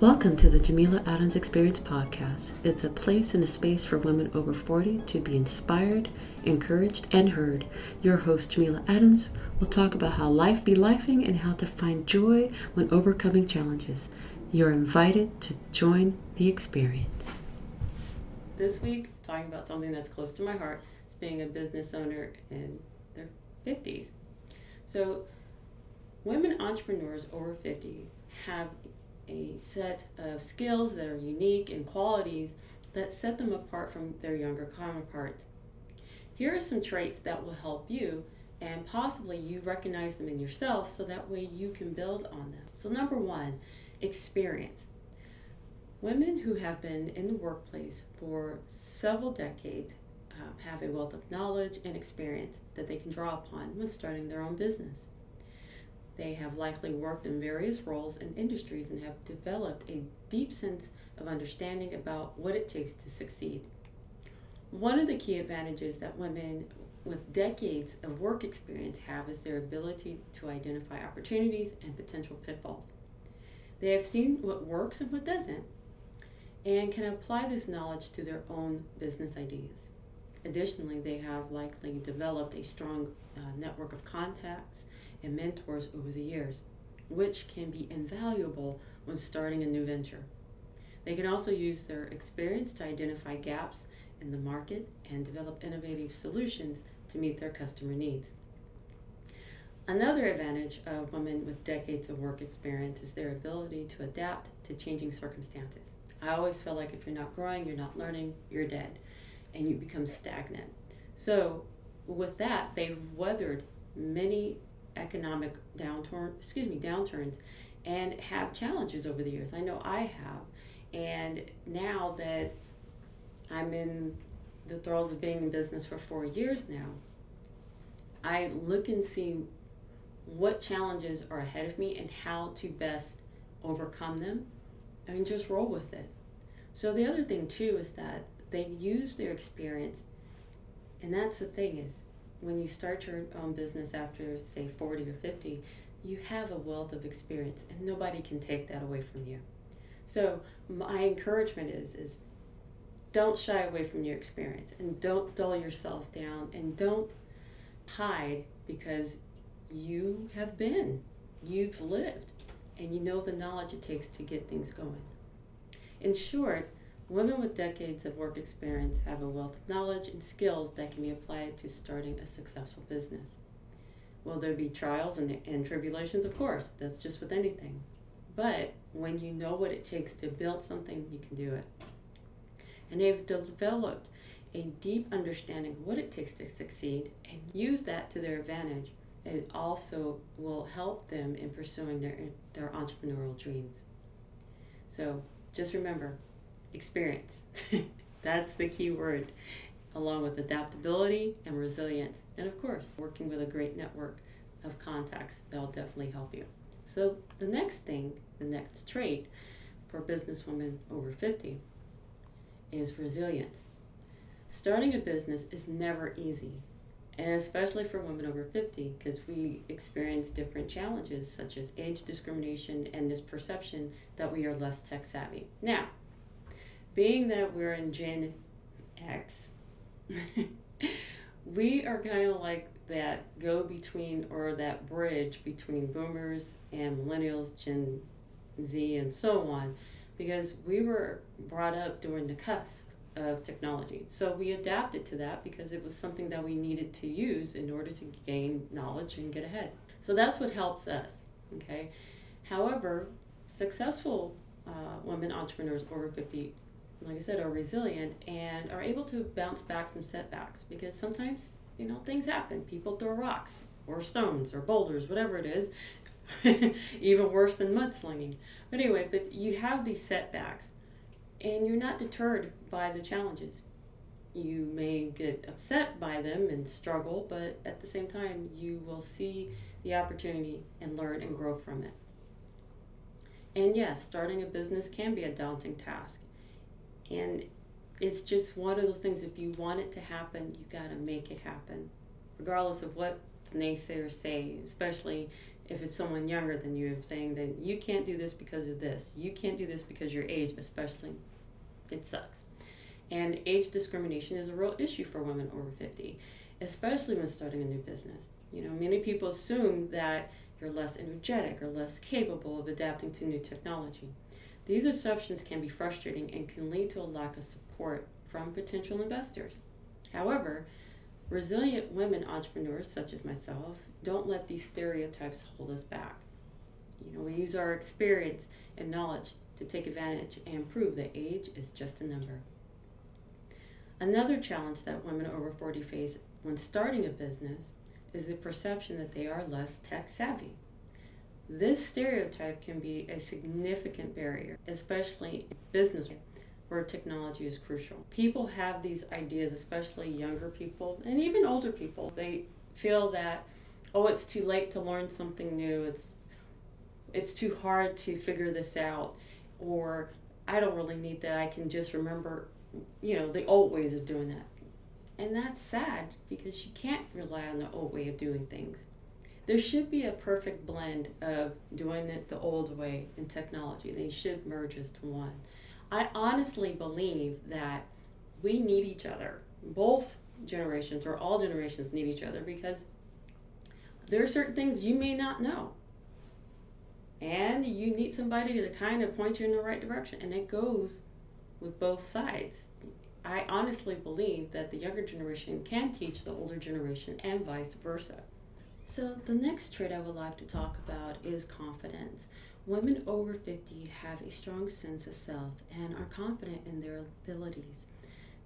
Welcome to the Jameela Adams Experience podcast. It's a place and a space for women over 40 to be inspired, encouraged, and heard. Your host, Jameela Adams, will talk about how life be lifing and how to find joy when overcoming challenges. You're invited to join the experience. This week, talking about something that's close to my heart. It's being a business owner in their 50s. So, women entrepreneurs over 50 have a set of skills that are unique and qualities that set them apart from their younger counterparts. Here are some traits that will help you, and possibly you recognize them in yourself so that way you can build on them. So, number one, experience. Women who have been in the workplace for several decades um, have a wealth of knowledge and experience that they can draw upon when starting their own business. They have likely worked in various roles and industries and have developed a deep sense of understanding about what it takes to succeed. One of the key advantages that women with decades of work experience have is their ability to identify opportunities and potential pitfalls. They have seen what works and what doesn't, and can apply this knowledge to their own business ideas. Additionally, they have likely developed a strong uh, network of contacts and mentors over the years, which can be invaluable when starting a new venture. They can also use their experience to identify gaps in the market and develop innovative solutions to meet their customer needs. Another advantage of women with decades of work experience is their ability to adapt to changing circumstances. I always feel like if you're not growing, you're not learning, you're dead, and you become stagnant. So, with that, they've weathered many economic downturn, excuse me, downturns, and have challenges over the years. I know I have, and now that I'm in the throes of being in business for four years now, I look and see what challenges are ahead of me and how to best overcome them and just roll with it. So the other thing too is that they use their experience and that's the thing is when you start your own business after say 40 or 50 you have a wealth of experience and nobody can take that away from you. So my encouragement is is don't shy away from your experience and don't dull yourself down and don't hide because you have been you've lived and you know the knowledge it takes to get things going. In short Women with decades of work experience have a wealth of knowledge and skills that can be applied to starting a successful business. Will there be trials and, and tribulations? Of course, that's just with anything. But when you know what it takes to build something, you can do it. And they've developed a deep understanding of what it takes to succeed and use that to their advantage. It also will help them in pursuing their, their entrepreneurial dreams. So just remember experience. That's the key word, along with adaptability and resilience. And of course, working with a great network of contacts, that'll definitely help you. So, the next thing, the next trait for businesswomen over 50 is resilience. Starting a business is never easy, and especially for women over 50 because we experience different challenges such as age discrimination and this perception that we are less tech savvy. Now, being that we're in Gen X, we are kind of like that go between or that bridge between boomers and millennials, Gen Z, and so on, because we were brought up during the cusp of technology. So we adapted to that because it was something that we needed to use in order to gain knowledge and get ahead. So that's what helps us. Okay. However, successful uh, women entrepreneurs over 50 like I said, are resilient and are able to bounce back from setbacks because sometimes, you know, things happen. People throw rocks or stones or boulders, whatever it is, even worse than mudslinging. But anyway, but you have these setbacks and you're not deterred by the challenges. You may get upset by them and struggle, but at the same time, you will see the opportunity and learn and grow from it. And yes, starting a business can be a daunting task and it's just one of those things, if you want it to happen, you got to make it happen, regardless of what the naysayers say, especially if it's someone younger than you, saying that you can't do this because of this, you can't do this because your age, especially, it sucks. And age discrimination is a real issue for women over 50, especially when starting a new business. You know, many people assume that you're less energetic or less capable of adapting to new technology. These assumptions can be frustrating and can lead to a lack of support from potential investors. However, resilient women entrepreneurs, such as myself, don't let these stereotypes hold us back. You know, we use our experience and knowledge to take advantage and prove that age is just a number. Another challenge that women over 40 face when starting a business is the perception that they are less tech savvy. This stereotype can be a significant barrier, especially in business where technology is crucial. People have these ideas, especially younger people and even older people. They feel that, oh, it's too late to learn something new. It's it's too hard to figure this out, or I don't really need that. I can just remember, you know, the old ways of doing that. And that's sad because you can't rely on the old way of doing things. There should be a perfect blend of doing it the old way and technology. They should merge as to one. I honestly believe that we need each other. Both generations or all generations need each other because there are certain things you may not know. And you need somebody to kind of point you in the right direction. And it goes with both sides. I honestly believe that the younger generation can teach the older generation and vice versa. So, the next trait I would like to talk about is confidence. Women over 50 have a strong sense of self and are confident in their abilities.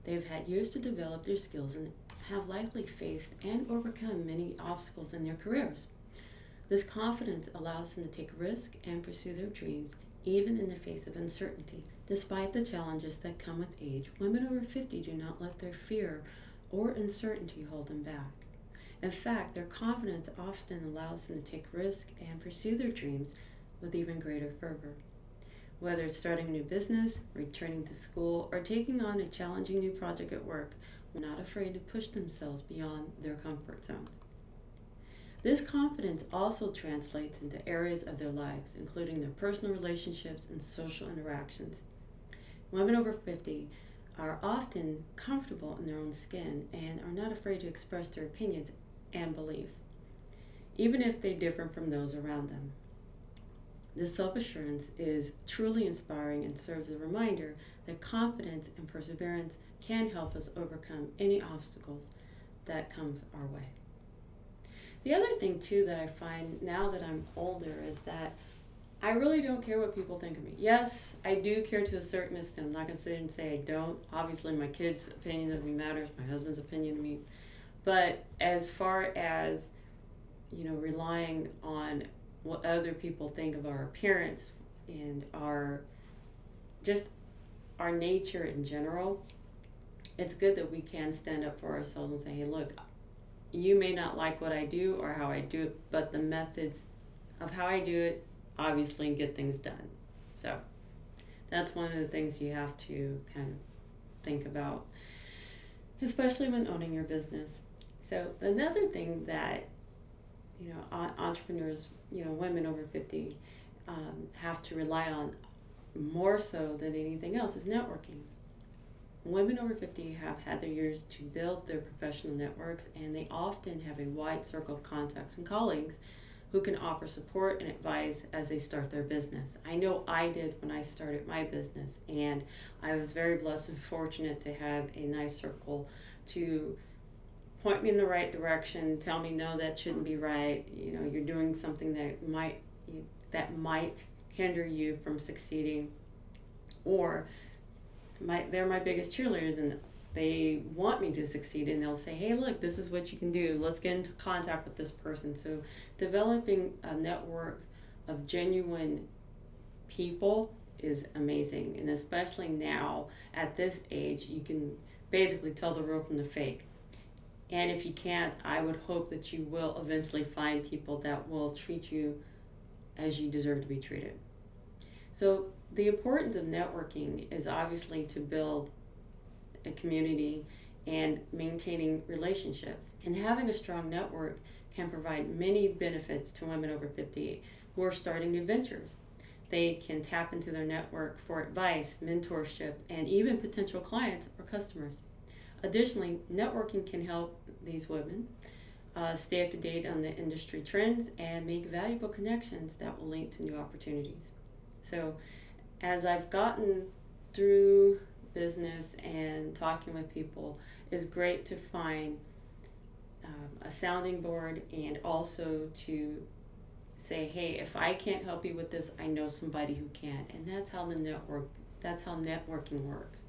They've had years to develop their skills and have likely faced and overcome many obstacles in their careers. This confidence allows them to take risks and pursue their dreams even in the face of uncertainty. Despite the challenges that come with age, women over 50 do not let their fear or uncertainty hold them back. In fact, their confidence often allows them to take risks and pursue their dreams with even greater fervor. Whether it's starting a new business, returning to school, or taking on a challenging new project at work, they're not afraid to push themselves beyond their comfort zone. This confidence also translates into areas of their lives, including their personal relationships and social interactions. Women over 50 are often comfortable in their own skin and are not afraid to express their opinions and beliefs, even if they differ from those around them. This self assurance is truly inspiring and serves as a reminder that confidence and perseverance can help us overcome any obstacles that comes our way. The other thing too that I find now that I'm older is that I really don't care what people think of me. Yes, I do care to a certain extent. I'm not going to sit and say I don't. Obviously, my kids' opinion of me matters. My husband's opinion of me but as far as, you know, relying on what other people think of our appearance and our just our nature in general, it's good that we can stand up for ourselves and say, hey, look, you may not like what I do or how I do it, but the methods of how I do it obviously get things done. So that's one of the things you have to kind of think about, especially when owning your business. So another thing that you know entrepreneurs, you know women over fifty, um, have to rely on more so than anything else is networking. Women over 50 have had their years to build their professional networks, and they often have a wide circle of contacts and colleagues who can offer support and advice as they start their business. I know I did when I started my business, and I was very blessed and fortunate to have a nice circle to point me in the right direction, tell me no, that shouldn't be right. You know, you're doing something that might that might hinder you from succeeding, or my they're my biggest cheerleaders and they want me to succeed and they'll say hey look this is what you can do. Let's get into contact with this person. So developing a network of genuine people is amazing. And especially now at this age you can basically tell the real from the fake and if you can't, I would hope that you will eventually find people that will treat you as you deserve to be treated. So, the importance of networking is obviously to build a community and maintaining relationships. And having a strong network can provide many benefits to women over 50 who are starting new ventures. They can tap into their network for advice, mentorship, and even potential clients or customers. Additionally, networking can help these women uh, stay up to date on the industry trends and make valuable connections that will lead to new opportunities. So, as I've gotten through business and talking with people, is great to find um, a sounding board and also to say, hey, if I can't help you with this, I know somebody who can. And that's how the network that's how networking works.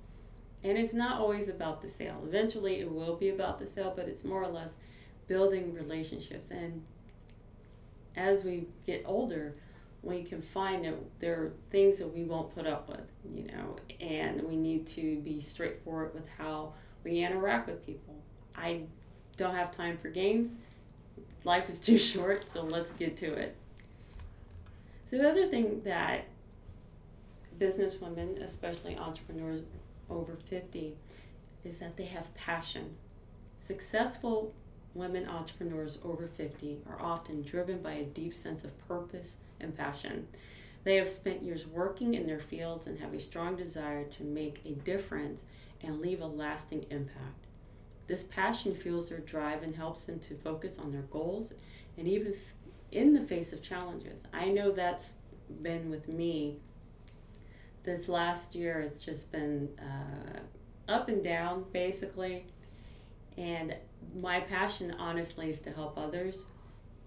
And it's not always about the sale. Eventually it will be about the sale, but it's more or less building relationships. And as we get older, we can find that there are things that we won't put up with, you know, and we need to be straightforward with how we interact with people. I don't have time for games. Life is too short, so let's get to it. So the other thing that businesswomen, especially entrepreneurs over 50, is that they have passion. Successful women entrepreneurs over 50 are often driven by a deep sense of purpose and passion. They have spent years working in their fields and have a strong desire to make a difference and leave a lasting impact. This passion fuels their drive and helps them to focus on their goals and even in the face of challenges. I know that's been with me this last year. It's just been uh, up and down, basically. And my passion, honestly, is to help others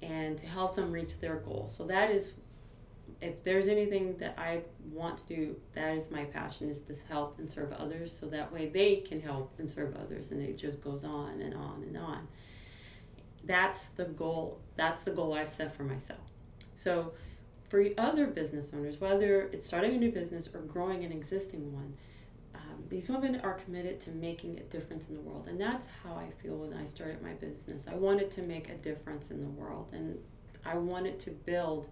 and to help them reach their goals. So that is, if there's anything that I want to do, that is my passion is to help and serve others. So that way they can help and serve others, and it just goes on and on and on that's the goal that's the goal i've set for myself so for other business owners whether it's starting a new business or growing an existing one um, these women are committed to making a difference in the world. And that's how i feel when i started my business. I wanted to make a difference in the world and i wanted to build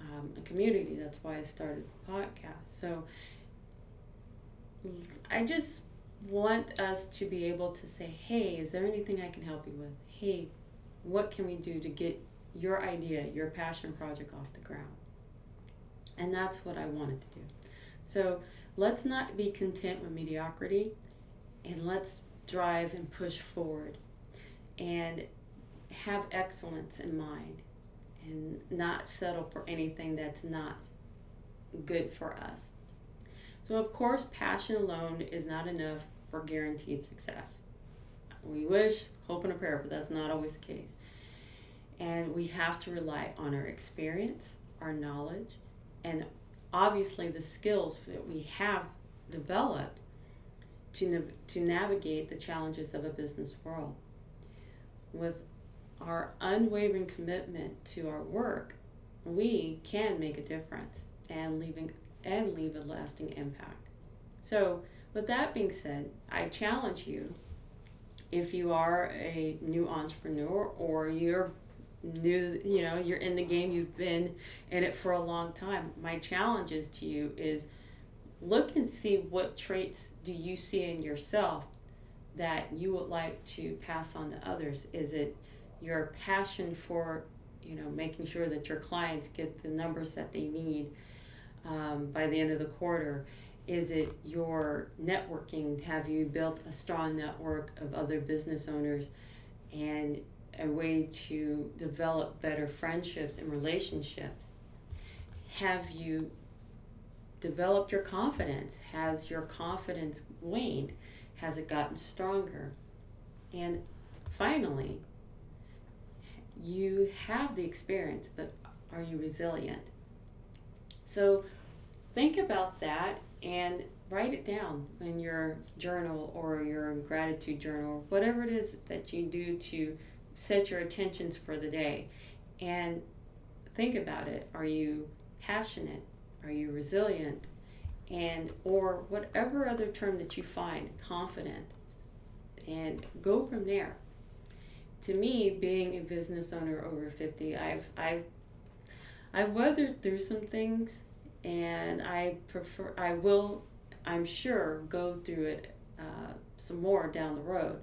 um, a community. That's why i started the podcast. So i just want us to be able to say, hey, is there anything I can help you with? Hey, what can we do to get your idea, your passion project off the ground? And that's what I wanted to do. So let's not be content with mediocrity and let's drive and push forward and have excellence in mind and not settle for anything that's not good for us. So, of course, passion alone is not enough for guaranteed success. We wish, hope, and a prayer, but that's not always the case. And we have to rely on our experience, our knowledge, and obviously the skills that we have developed to, to navigate the challenges of a business world. With our unwavering commitment to our work, we can make a difference and leaving and leave a lasting impact. So, with that being said, I challenge you if you are a new entrepreneur or you're new, you know, you're in the game, you've been in it for a long time. My challenge is to you is look and see what traits do you see in yourself that you would like to pass on to others. Is it your passion for, you know, making sure that your clients get the numbers that they need um, by the end of the quarter? Is it your networking? Have you built a strong network of other business owners and a way to develop better friendships and relationships? Have you developed your confidence? Has your confidence waned? Has it gotten stronger? And finally, you have the experience, but are you resilient? So think about that and write it down in your journal or your gratitude journal, whatever it is that you do to set your intentions for the day. And think about it. Are you passionate? Are you resilient? And or whatever other term that you find, confident. And go from there. To me, being a business owner over 50, I've I've I've weathered through some things and I prefer I will I'm sure go through it uh, some more down the road.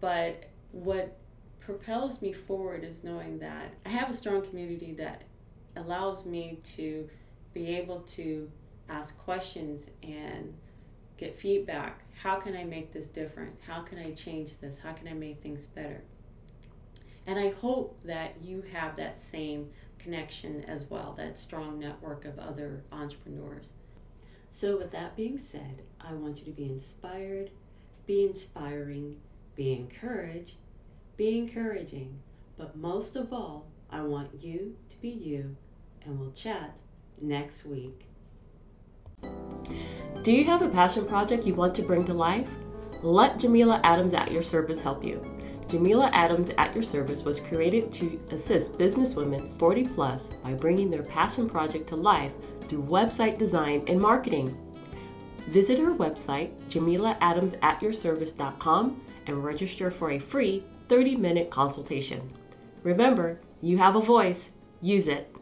But what propels me forward is knowing that I have a strong community that allows me to be able to ask questions and get feedback. How can I make this different? How can I change this? How can I make things better? And I hope that you have that same connection as well, that strong network of other entrepreneurs. So, with that being said, I want you to be inspired, be inspiring, be encouraged, be encouraging, but most of all, I want you to be you, and we'll chat next week. Do you have a passion project you want to bring to life? Let Jameela Adams at your service help you. Jameela Adams at Your Service was created to assist businesswomen 40 plus by bringing their passion project to life through website design and marketing. Visit her website, jameelaadamsatyourservice.com, and register for a free 30 minute consultation. Remember, you have a voice, use it.